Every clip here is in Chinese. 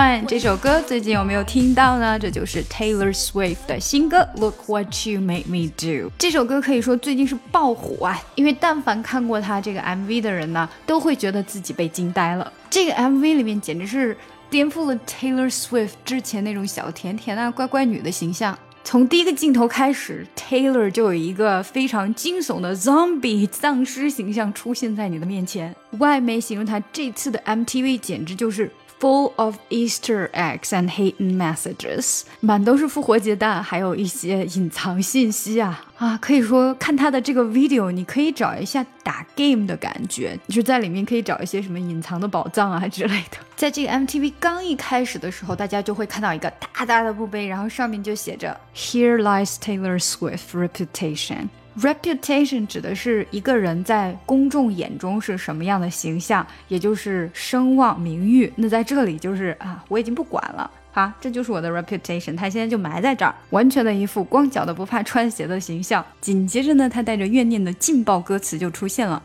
One》这首歌最近有没有听到呢？这就是 Taylor Swift 的新歌《Look What You Made Me Do》。这首歌可以说最近是爆火啊，因为但凡看过他这个 MV 的人呢，都会觉得自己被惊呆了。这个 MV 里面简直是颠覆了 Taylor Swift 之前那种小甜甜啊、乖乖女的形象。从第一个镜头开始，Taylor 就有一个非常惊悚的 zombie 丧尸形象出现在你的面前。外媒形容他这次的 MTV 简直就是。Full of Easter eggs and hidden messages，满都是复活节蛋，还有一些隐藏信息啊啊！可以说看他的这个 video，你可以找一下打 game 的感觉，就在里面可以找一些什么隐藏的宝藏啊之类的。在这个 MTV 刚一开始的时候，大家就会看到一个大大的墓碑，然后上面就写着 Here lies Taylor Swift reputation。Reputation 指的是一个人在公众眼中是什么样的形象，也就是声望、名誉。那在这里就是啊，我已经不管了啊，这就是我的 reputation。他现在就埋在这儿，完全的一副光脚的不怕穿鞋的形象。紧接着呢，他带着怨念的劲爆歌词就出现了。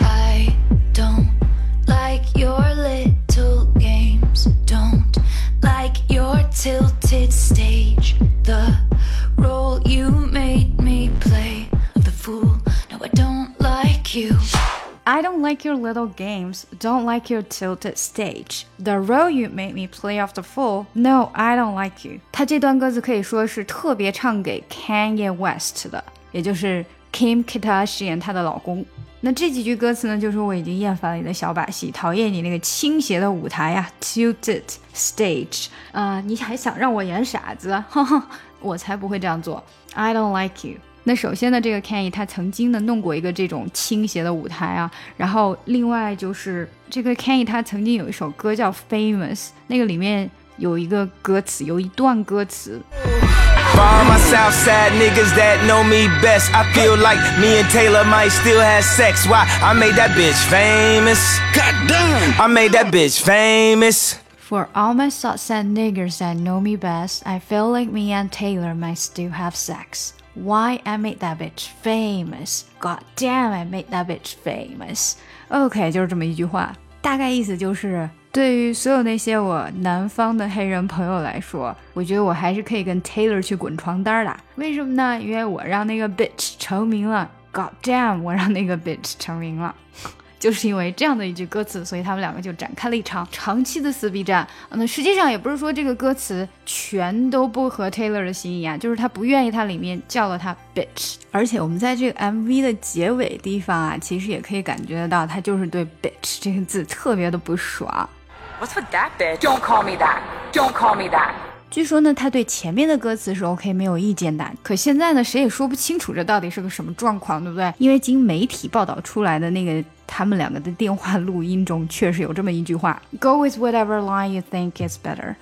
I don't like your little don't like your little games, don't like your tilted stage. The role you made me play of the fool. No, I don't like you. 他这段歌词可以说是特别唱给 Kanye West 的，也就是 Kim Kardashian 她的老公。那这几句歌词呢，就是我已经厌烦了你的小把戏，讨厌你那个倾斜的舞台呀，tilted stage 啊，你还想让我演傻子？哈哈，我才不会这样做。I don't like you。 那首先呢，这个 Kenny 他曾经呢弄过一个这种倾斜的舞台啊，然后另外就是这个 Kenny 他曾经有一首歌叫 Famous，那个里面有一个歌词，有一段歌词。For all my Southside niggas that know me best, I feel like me and Taylor might still have sex. Why? I made that bitch famous. God damn. I made that bitch famous. For all my Southside niggas that know me best, I feel like me and Taylor might still have sex. Why I made that bitch famous? God damn, I made that bitch famous. OK，就是这么一句话，大概意思就是对于所有那些我南方的黑人朋友来说，我觉得我还是可以跟 Taylor 去滚床单的。为什么呢？因为我让那个 bitch 成名了。God damn，我让那个 bitch 成名了。就是因为这样的一句歌词，所以他们两个就展开了一场长期的撕逼战。那实际上也不是说这个歌词全都不合 Taylor 的心意啊，就是他不愿意他里面叫了他 bitch。而且我们在这个 MV 的结尾地方啊，其实也可以感觉得到，他就是对 bitch 这个字特别的不爽。What's with that bitch? Don't call me that. Don't call me that. 据说呢，他对前面的歌词是 OK 没有意见的。可现在呢，谁也说不清楚这到底是个什么状况，对不对？因为经媒体报道出来的那个他们两个的电话录音中，确实有这么一句话：Go with whatever line you think is better。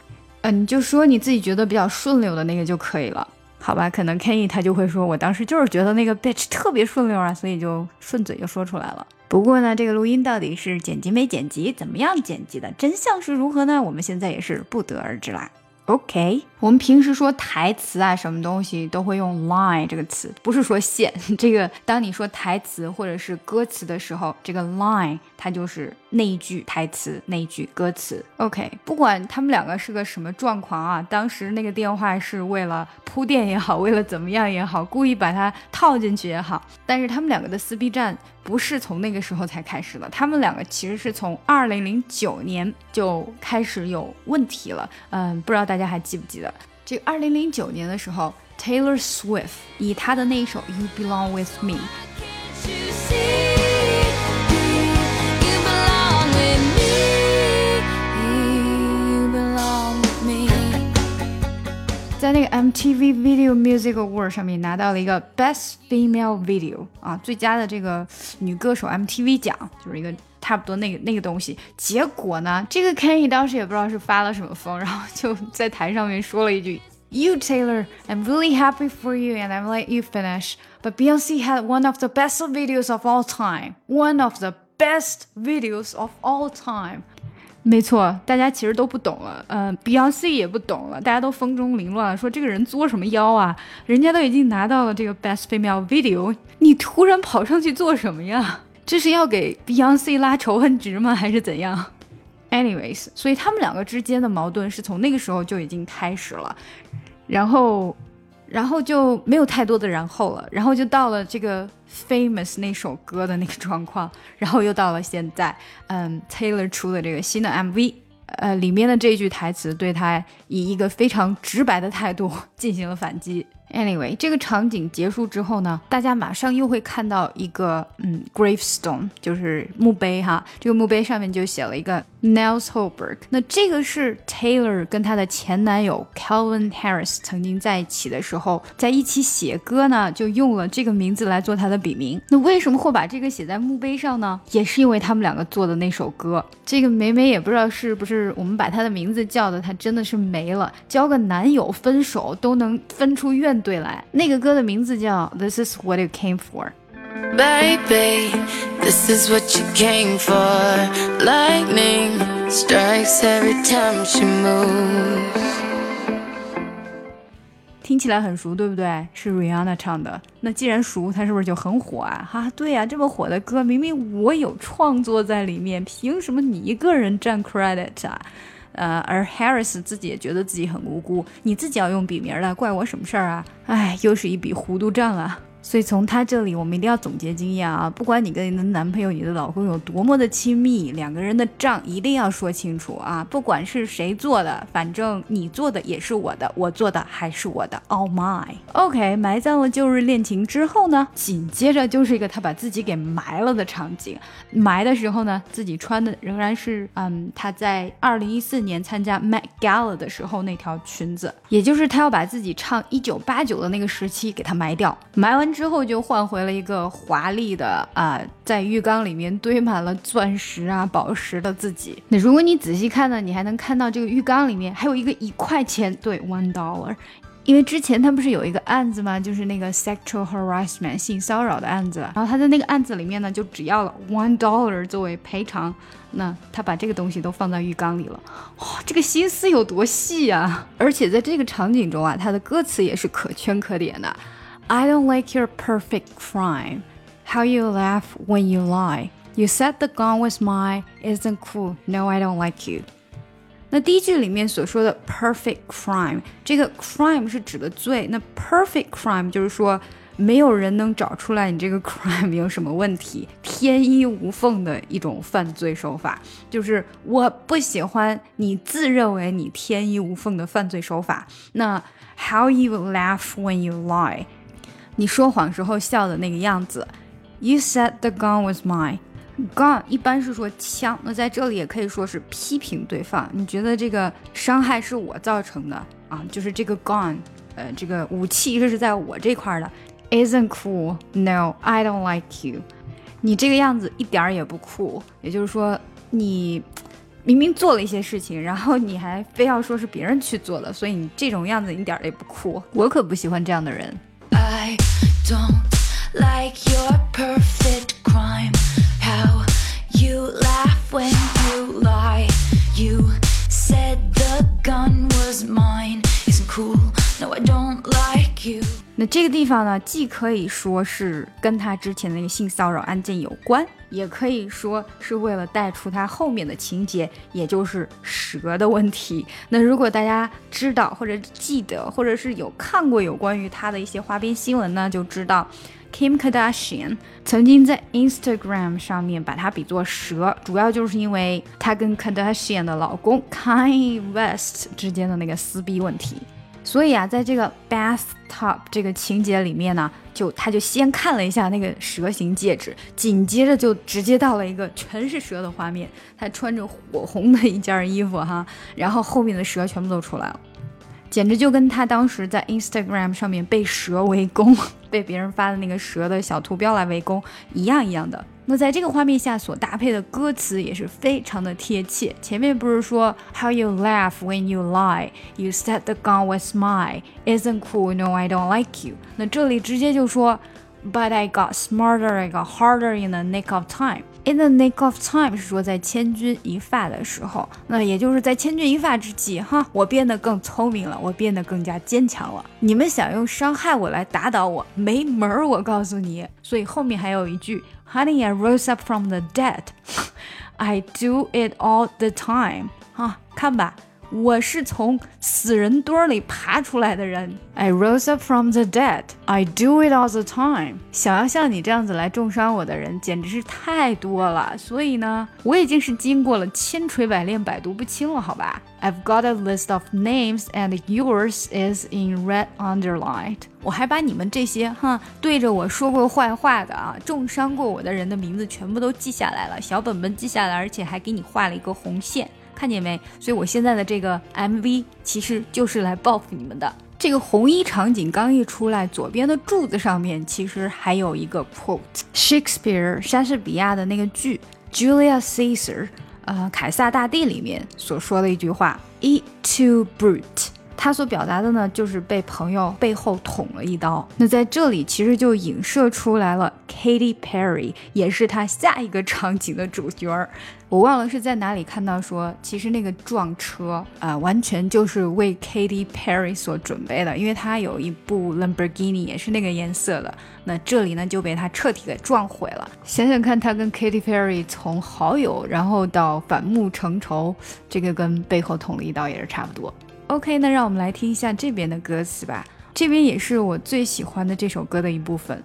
呃，你就说你自己觉得比较顺溜的那个就可以了，好吧？可能 Kenny 他就会说，我当时就是觉得那个 bitch 特别顺溜啊，所以就顺嘴就说出来了。不过呢，这个录音到底是剪辑没剪辑，怎么样剪辑的，真相是如何呢？我们现在也是不得而知啦。OK，我们平时说台词啊，什么东西都会用 line 这个词，不是说线。这个当你说台词或者是歌词的时候，这个 line 它就是那一句台词，那一句歌词。OK，不管他们两个是个什么状况啊，当时那个电话是为了铺垫也好，为了怎么样也好，故意把它套进去也好，但是他们两个的撕逼战。不是从那个时候才开始的，他们两个其实是从二零零九年就开始有问题了。嗯，不知道大家还记不记得，这二零零九年的时候，Taylor Swift 以他的那一首《You Belong With Me》。在那个 MTV Video Music Award 上面拿到了一个 Best Female Video 啊，最佳的这个女歌手 MTV 奖，就是一个差不多那个那个东西。结果呢，这个 Kenny 当时也不知道是发了什么疯，然后就在台上面说了一句：“You Taylor, I'm really happy for you and I'm let you finish, but Beyonce had one of the best videos of all time, one of the best videos of all time。” 没错，大家其实都不懂了，嗯，Beyonce 也不懂了，大家都风中凌乱了，说这个人作什么妖啊？人家都已经拿到了这个 Best Female Video，你突然跑上去做什么呀？这是要给 Beyonce 拉仇恨值吗？还是怎样？Anyways，所以他们两个之间的矛盾是从那个时候就已经开始了，然后，然后就没有太多的然后了，然后就到了这个 Famous 那首歌的那个状况，然后又到了现在，嗯，Taylor 出了这个新的 MV，呃，里面的这句台词对他以一个非常直白的态度进行了反击。Anyway，这个场景结束之后呢，大家马上又会看到一个嗯，gravestone，就是墓碑哈。这个墓碑上面就写了一个 Nels Holberg。那这个是 Taylor 跟她的前男友 Calvin Harris 曾经在一起的时候，在一起写歌呢，就用了这个名字来做他的笔名。那为什么会把这个写在墓碑上呢？也是因为他们两个做的那首歌。这个美美也不知道是不是我们把她的名字叫的，她真的是没了。交个男友分手都能分出怨。怼来，那个歌的名字叫《This Is What You Came For》。Baby, this is what you came for. Lightning strikes every time she moves. 听起来很熟，对不对？是 Rihanna 唱的。那既然熟，它是不是就很火啊？哈，对呀，这么火的歌，明明我有创作在里面，凭什么你一个人占 credit 啊？呃，而 Harris 自己也觉得自己很无辜，你自己要用笔名的，怪我什么事儿啊？哎，又是一笔糊涂账啊！所以从他这里，我们一定要总结经验啊！不管你跟你的男朋友、你的老公有多么的亲密，两个人的账一定要说清楚啊！不管是谁做的，反正你做的也是我的，我做的还是我的，all mine。OK，埋葬了旧日恋情之后呢，紧接着就是一个他把自己给埋了的场景。埋的时候呢，自己穿的仍然是嗯他在二零一四年参加 Met Gala 的时候那条裙子，也就是他要把自己唱一九八九的那个时期给他埋掉，埋完。之后就换回了一个华丽的啊，在浴缸里面堆满了钻石啊、宝石的自己。那如果你仔细看呢，你还能看到这个浴缸里面还有一个一块钱，对，one dollar。因为之前他不是有一个案子吗？就是那个 sexual harassment 性骚扰的案子。然后他在那个案子里面呢，就只要了 one dollar 作为赔偿。那他把这个东西都放在浴缸里了，哇，这个心思有多细啊！而且在这个场景中啊，他的歌词也是可圈可点的。I don't like your perfect crime. How you laugh when you lie. You said the gun was mine. Isn't cool. No, I don't like you. 那第一句里面所说的 perfect crime，这个 crime 是指的罪，那 perfect crime 就是说没有人能找出来你这个 crime 有什么问题，天衣无缝的一种犯罪手法。就是我不喜欢你自认为你天衣无缝的犯罪手法。那 how you laugh when you lie。 你说谎时候笑的那个样子。You said the gun was mine. Gun 一般是说枪，那在这里也可以说是批评对方。你觉得这个伤害是我造成的啊？就是这个 gun，呃，这个武器这是在我这块的。Isn't cool? No, I don't like you. 你这个样子一点儿也不酷。也就是说，你明明做了一些事情，然后你还非要说是别人去做的，所以你这种样子一点儿也不酷。我可不喜欢这样的人。Don't like your perfect No, I don't like you. 那这个地方呢，既可以说是跟他之前的那个性骚扰案件有关，也可以说是为了带出他后面的情节，也就是蛇的问题。那如果大家知道或者记得，或者是有看过有关于他的一些花边新闻呢，就知道 Kim Kardashian 曾经在 Instagram 上面把它比作蛇，主要就是因为他跟 Kardashian 的老公 Kanye West 之间的那个撕逼问题。所以啊，在这个 bathtub 这个情节里面呢，就他就先看了一下那个蛇形戒指，紧接着就直接到了一个全是蛇的画面，他穿着火红的一件衣服哈，然后后面的蛇全部都出来了。简直就跟他当时在 Instagram 上面被蛇围攻，被别人发的那个蛇的小图标来围攻一样一样的。那在这个画面下所搭配的歌词也是非常的贴切。前面不是说 How you laugh when you lie, you set the gun with mine, isn't cool, no I don't like you。那这里直接就说 But I got smarter, I got harder in the nick of time. In the nick of time 是说在千钧一发的时候，那也就是在千钧一发之际，哈，我变得更聪明了，我变得更加坚强了。你们想用伤害我来打倒我，没门儿！我告诉你。所以后面还有一句，Honey, I rose up from the dead. I do it all the time. 哈，看吧。 我是从死人堆里爬出来的人。I rose up from the dead. I do it all the time. 想要像你这样子来重伤我的人，简直是太多了。所以呢，我已经是经过了千锤百炼、百毒不侵了，好吧？I've got a list of names, and yours is in red underlined. 我还把你们这些哈对着我说过坏话的啊，重伤过我的人的名字全部都记下来了，小本本记下来，而且还给你画了一个红线。看见没？所以我现在的这个 MV 其实就是来报复你们的。这个红衣场景刚一出来，左边的柱子上面其实还有一个 quote，Shakespeare 莎士比亚的那个剧《Julius Caesar》呃，凯撒大帝里面所说的一句话：“Eat to brute。”他所表达的呢，就是被朋友背后捅了一刀。那在这里其实就影射出来了，Katy Perry 也是他下一个场景的主角儿。我忘了是在哪里看到说，其实那个撞车啊，完全就是为 Katy Perry 所准备的，因为他有一部 Lamborghini 也是那个颜色的。那这里呢就被他彻底给撞毁了。想想看，他跟 Katy Perry 从好友，然后到反目成仇，这个跟背后捅了一刀也是差不多。OK，那让我们来听一下这边的歌词吧。这边也是我最喜欢的这首歌的一部分。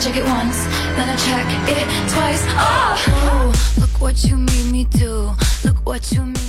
Check it once, then I check it twice. Oh, oh look what you made me do. Look what you made.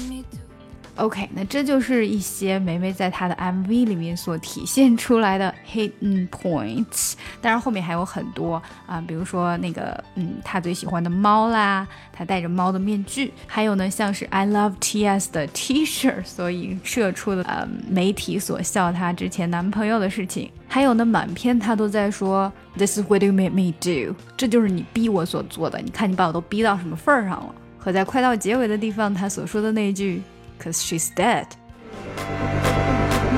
OK，那这就是一些梅梅在她的 MV 里面所体现出来的 hidden points。当然后面还有很多啊，比如说那个嗯，她最喜欢的猫啦，她戴着猫的面具，还有呢像是 I love TS 的 T 恤所以射出的呃媒体所笑她之前男朋友的事情，还有呢满篇她都在说 This is what you made me do，这就是你逼我所做的，你看你把我都逼到什么份儿上了。和在快到结尾的地方，她所说的那句。because she's dead.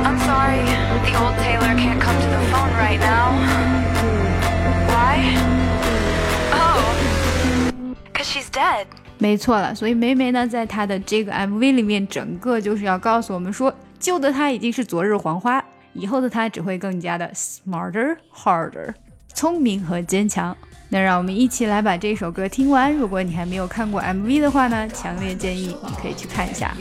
I'm sorry, the old Taylor can't come to the phone right now. Why? Oh, because she's dead. 没错了，所以梅梅呢，在她的这个 MV 里面，整个就是要告诉我们说，旧的她已经是昨日黄花，以后的她只会更加的 smarter, harder，聪明和坚强。 那让我们一起来把这首歌听完。如果你还没有看过 MV 的话呢，强烈建议你可以去看一下。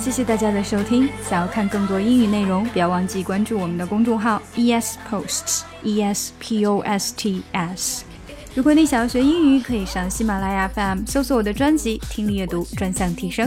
谢谢大家的收听。想要看更多英语内容，不要忘记关注我们的公众号 ES Posts E S P O S T S。如果你想要学英语，可以上喜马拉雅 FM 搜索我的专辑《听力阅读专项提升》。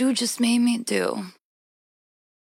You just made me do.